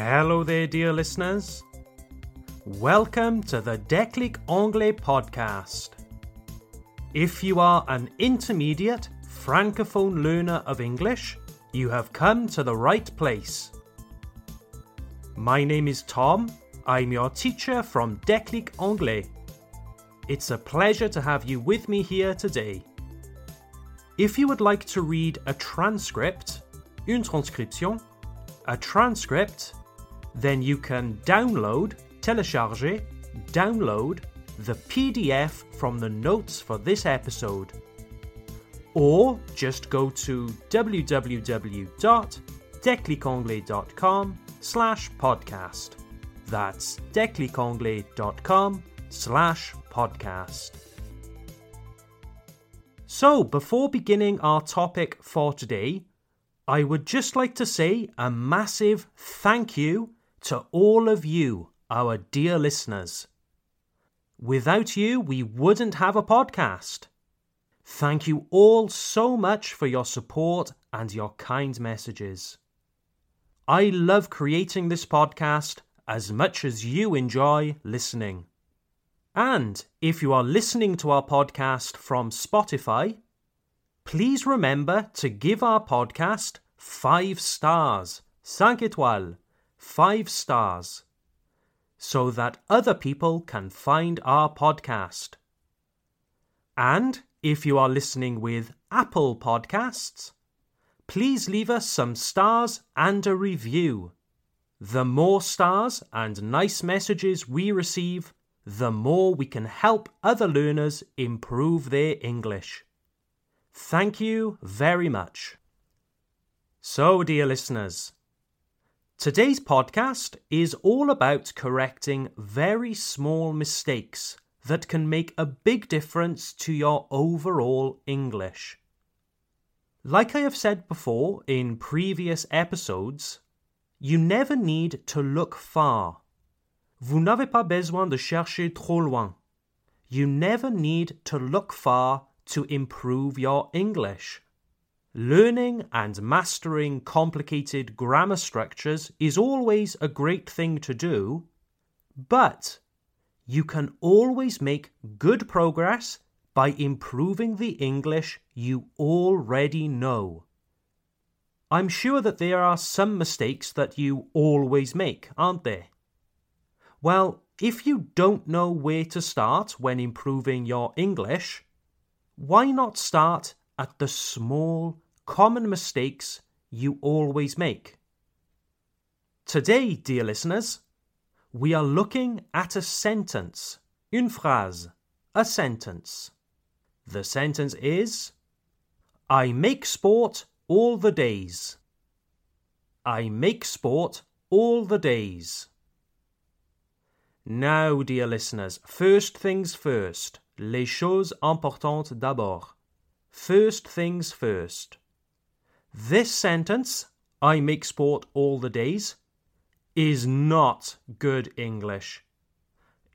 Hello there, dear listeners. Welcome to the Déclic Anglais podcast. If you are an intermediate francophone learner of English, you have come to the right place. My name is Tom. I'm your teacher from Déclic Anglais. It's a pleasure to have you with me here today. If you would like to read a transcript, une transcription, a transcript, then you can download, télécharger, download the PDF from the notes for this episode. Or just go to www.declicanglais.com slash podcast. That's declicanglais.com slash podcast. So, before beginning our topic for today, I would just like to say a massive thank you to all of you, our dear listeners. Without you, we wouldn't have a podcast. Thank you all so much for your support and your kind messages. I love creating this podcast as much as you enjoy listening. And if you are listening to our podcast from Spotify, please remember to give our podcast five stars, cinq étoiles, five stars, so that other people can find our podcast. And if you are listening with Apple Podcasts, please leave us some stars and a review. The more stars and nice messages we receive, the more we can help other learners improve their English. Thank you very much. So, dear listeners, today's podcast is all about correcting very small mistakes that can make a big difference to your overall English. Like I have said before in previous episodes, you never need to look far. Vous n'avez pas besoin de chercher trop loin. You never need to look far to improve your English. Learning and mastering complicated grammar structures is always a great thing to do, but you can always make good progress by improving the English you already know. I'm sure that there are some mistakes that you always make, aren't there? Well, if you don't know where to start when improving your English, why not start at the small, common mistakes you always make? Today, dear listeners, we are looking at a sentence, une phrase, a sentence. The sentence is I make sport all the days. I make sport all the days. Now, dear listeners, first things first. Les choses importantes d'abord. First things first. This sentence, I make sport all the days, is not good English.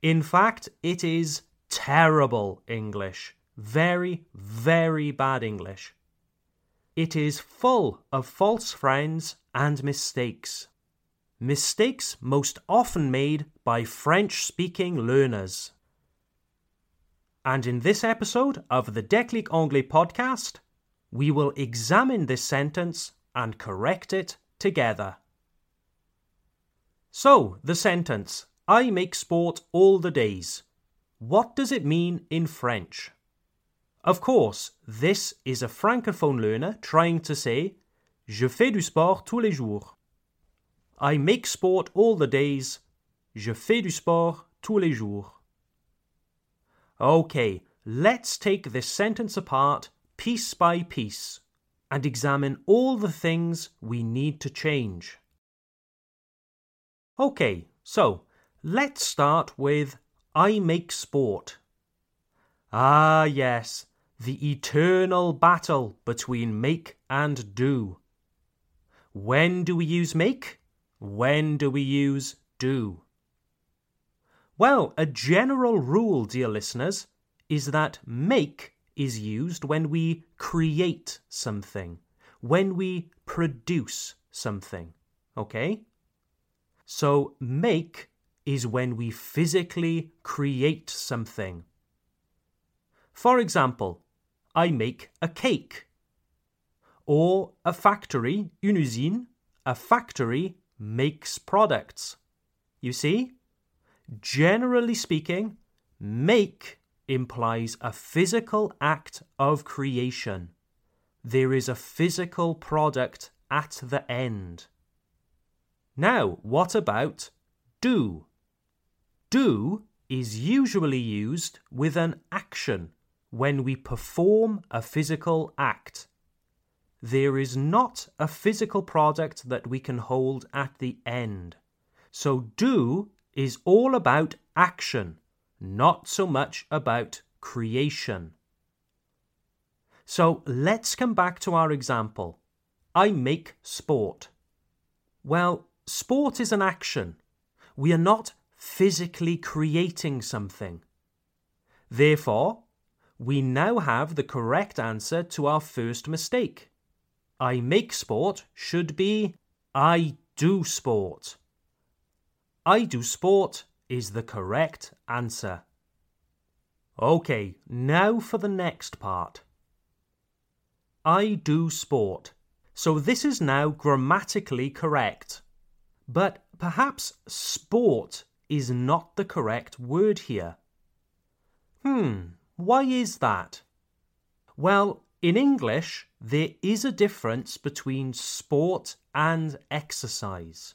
In fact, it is terrible English. Very, very bad English. It is full of false friends and mistakes. Mistakes most often made by French speaking learners. And in this episode of the Déclic Anglais podcast, we will examine this sentence and correct it together. So, the sentence I make sport all the days. What does it mean in French? Of course, this is a francophone learner trying to say Je fais du sport tous les jours. I make sport all the days. Je fais du sport tous les jours. Okay, let's take this sentence apart piece by piece and examine all the things we need to change. Okay, so let's start with I make sport. Ah, yes, the eternal battle between make and do. When do we use make? When do we use do? Well, a general rule, dear listeners, is that make is used when we create something, when we produce something. Okay? So, make is when we physically create something. For example, I make a cake. Or a factory, une usine, a factory makes products. You see? Generally speaking, make implies a physical act of creation. There is a physical product at the end. Now, what about do? Do is usually used with an action when we perform a physical act. There is not a physical product that we can hold at the end. So, do is all about action, not so much about creation. So, let's come back to our example. I make sport. Well, sport is an action. We are not physically creating something. Therefore, we now have the correct answer to our first mistake. I make sport should be I do sport. I do sport is the correct answer. Okay, now for the next part. I do sport. So this is now grammatically correct. But perhaps sport is not the correct word here. Hmm, why is that? Well, in English, there is a difference between sport and exercise.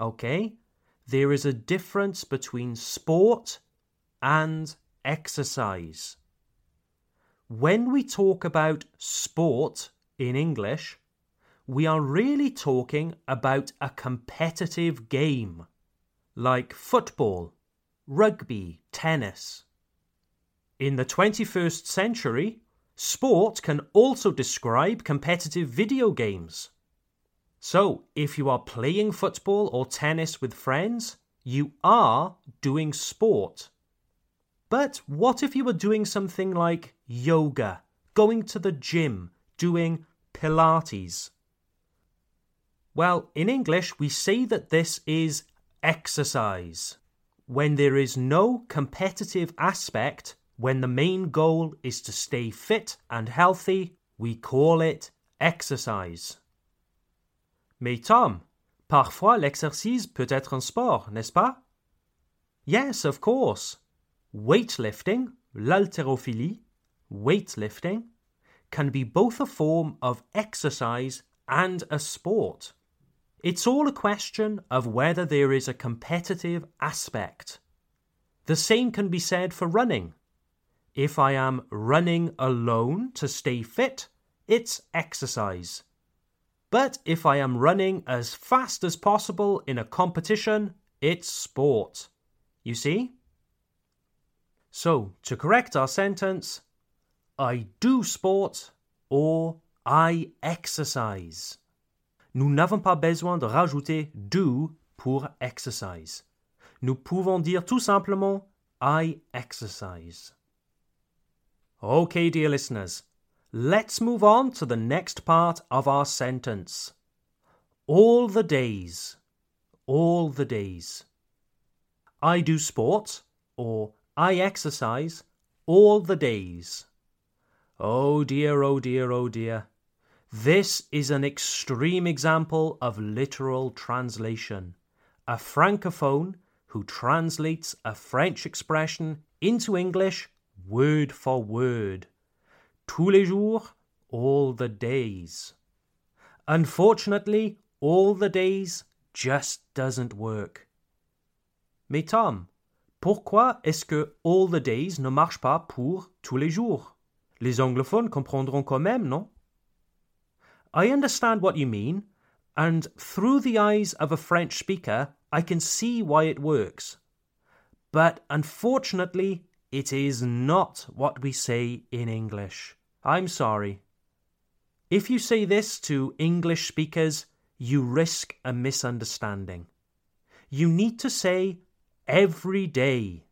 Okay? There is a difference between sport and exercise. When we talk about sport in English, we are really talking about a competitive game like football, rugby, tennis. In the 21st century, sport can also describe competitive video games. So, if you are playing football or tennis with friends, you are doing sport. But what if you were doing something like yoga, going to the gym, doing Pilates? Well, in English, we say that this is exercise. When there is no competitive aspect, when the main goal is to stay fit and healthy, we call it exercise. Mais Tom, parfois l'exercice peut être un sport, n'est-ce pas? Yes, of course. Weightlifting, l'haltérophilie, weightlifting, can be both a form of exercise and a sport. It's all a question of whether there is a competitive aspect. The same can be said for running. If I am running alone to stay fit, it's exercise. But if I am running as fast as possible in a competition, it's sport. You see? So, to correct our sentence, I do sport or I exercise. Nous n'avons pas besoin de rajouter do pour exercise. Nous pouvons dire tout simplement I exercise. Okay, dear listeners, let's move on to the next part of our sentence. All the days. All the days. I do sport or I exercise all the days. Oh dear, oh dear, oh dear. This is an extreme example of literal translation. A francophone who translates a French expression into English word for word. Tous les jours, all the days. Unfortunately, all the days just doesn't work. Mais Tom, pourquoi est-ce que all the days ne marche pas pour tous les jours? Les anglophones comprendront quand même, non? I understand what you mean, and through the eyes of a French speaker, I can see why it works. But unfortunately, it is not what we say in English. I'm sorry. If you say this to English speakers, you risk a misunderstanding. You need to say every day.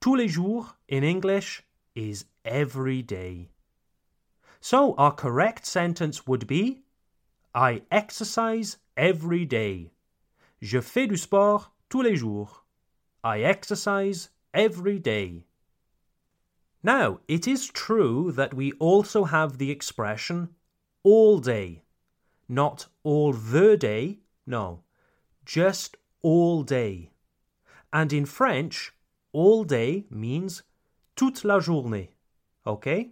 Tous les jours in English is every day. So our correct sentence would be I exercise every day. Je fais du sport tous les jours. I exercise every day. Now, it is true that we also have the expression all day. Not all the day, no, just all day. And in French, all day means toute la journée. Okay?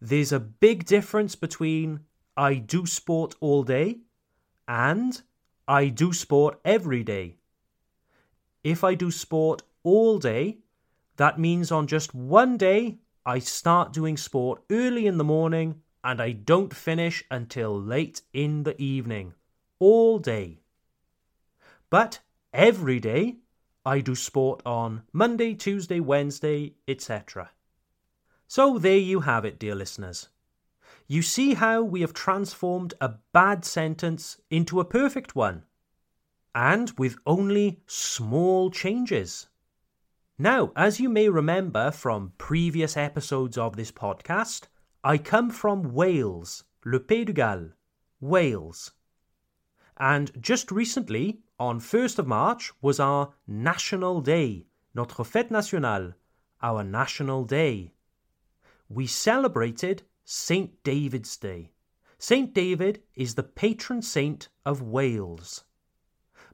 There's a big difference between I do sport all day and I do sport every day. If I do sport all day, that means on just one day I start doing sport early in the morning and I don't finish until late in the evening. All day. But every day I do sport on Monday, Tuesday, Wednesday, etc. So there you have it, dear listeners. You see how we have transformed a bad sentence into a perfect one, and with only small changes. Now, as you may remember from previous episodes of this podcast, I come from Wales, Le Pays de Galles, Wales. And just recently, on 1st of March, was our National Day, Notre Fête Nationale, our National Day. We celebrated St. David's Day. St. David is the patron saint of Wales.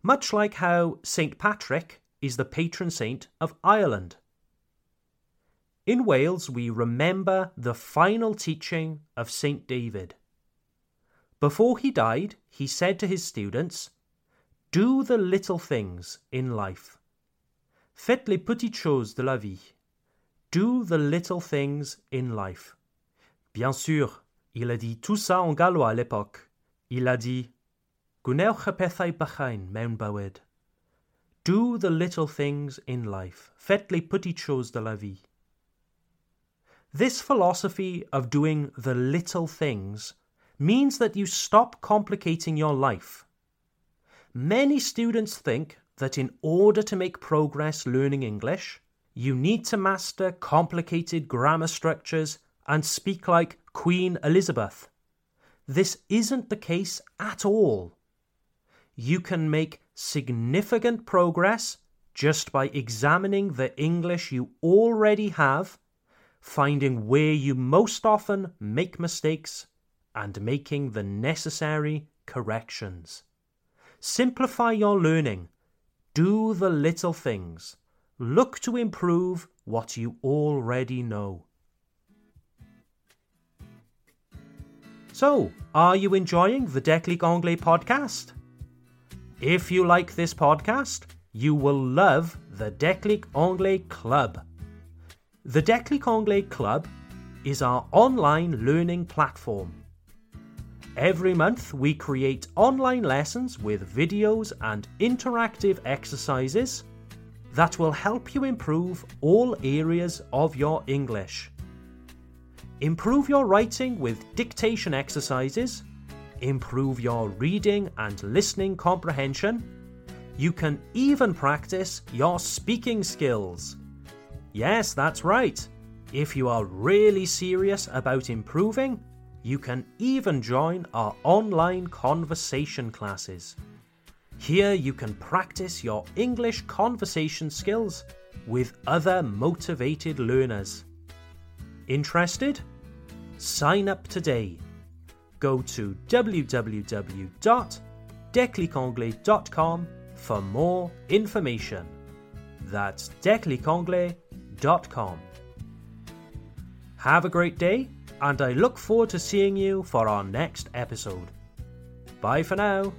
Much like how St. Patrick is the patron saint of Ireland. In Wales, we remember the final teaching of St. David. Before he died, he said to his students, Do the little things in life. Faites les petites choses de la vie. Do the little things in life. Bien sûr, il a dit tout ça en gallois à l'époque. Il a dit, Gwnewch y pethau bychain mewn bywyd. Do the little things in life. Faites les petites choses de la vie. This philosophy of doing the little things means that you stop complicating your life. Many students think that in order to make progress learning English, you need to master complicated grammar structures and speak like Queen Elizabeth. This isn't the case at all. You can make significant progress just by examining the English you already have finding where you most often make mistakes, and making the necessary corrections. Simplify your learning. Do the little things. Look to improve what you already know. So, are you enjoying the Déclic Anglais podcast? If you like this podcast, you will love the Déclic Anglais Club. The Déclic Anglais Club is our online learning platform. Every month, we create online lessons with videos and interactive exercises that will help you improve all areas of your English. Improve your writing with dictation exercises, improve your reading and listening comprehension. You can even practice your speaking skills. Yes, that's right. If you are really serious about improving, you can even join our online conversation classes. Here you can practice your English conversation skills with other motivated learners. Interested? Sign up today. Go to www.declicanglais.com for more information. That's declicanglais.com have a great day, and I look forward to seeing you for our next episode. Bye for now.